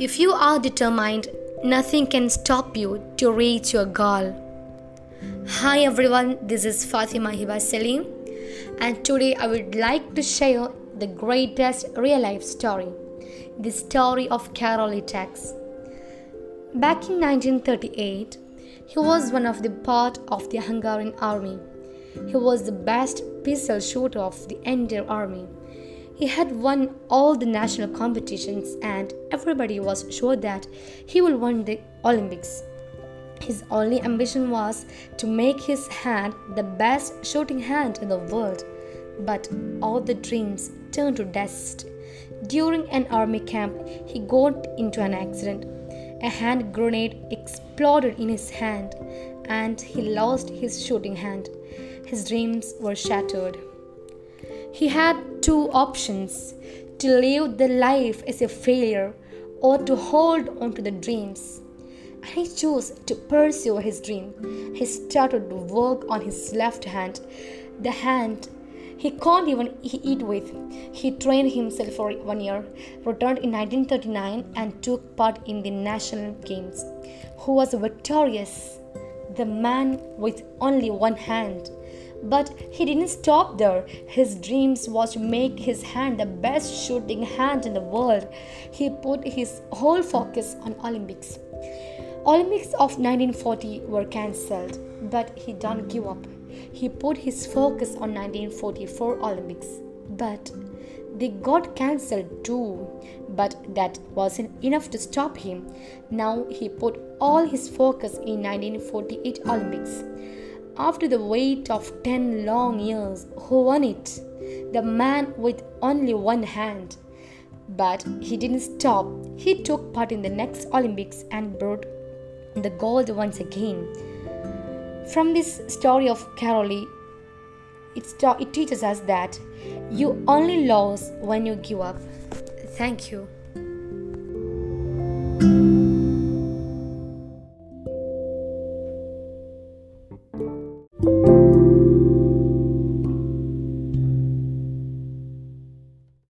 If you are determined, nothing can stop you to reach your goal. Hi everyone, this is Fatima Hiba Salim, and today I would like to share the greatest real life story the story of Károly Takács. Back in 1938, he was one of the part of the Hungarian army. He was the best pistol shooter of the entire army. He had won all the national competitions, and everybody was sure that he will win the Olympics. His only ambition was to make his hand the best shooting hand in the world. But all the dreams turned to dust. During an army camp, he got into an accident. A hand grenade exploded in his hand, and he lost his shooting hand. His dreams were shattered. He had two options to live the life as a failure or to hold on to the dreams. And he chose to pursue his dream. He started to work on his left hand, the hand he can't even eat with. He trained himself for one year, returned in 1939, and took part in the national games. Who was victorious? The man with only one hand. But he didn't stop there. His dreams was to make his hand the best shooting hand in the world. He put his whole focus on Olympics. Olympics of 1940 were cancelled, but he didn't give up. He put his focus on 1944 Olympics, but they got cancelled too. But that wasn't enough to stop him. Now he put all his focus in 1948 Olympics. After the wait of 10 long years, who won it? The man with only one hand. But he didn't stop. He took part in the next Olympics and brought the gold once again. From this story of Károly, it, it teaches us that you only lose when you give up. Thank you.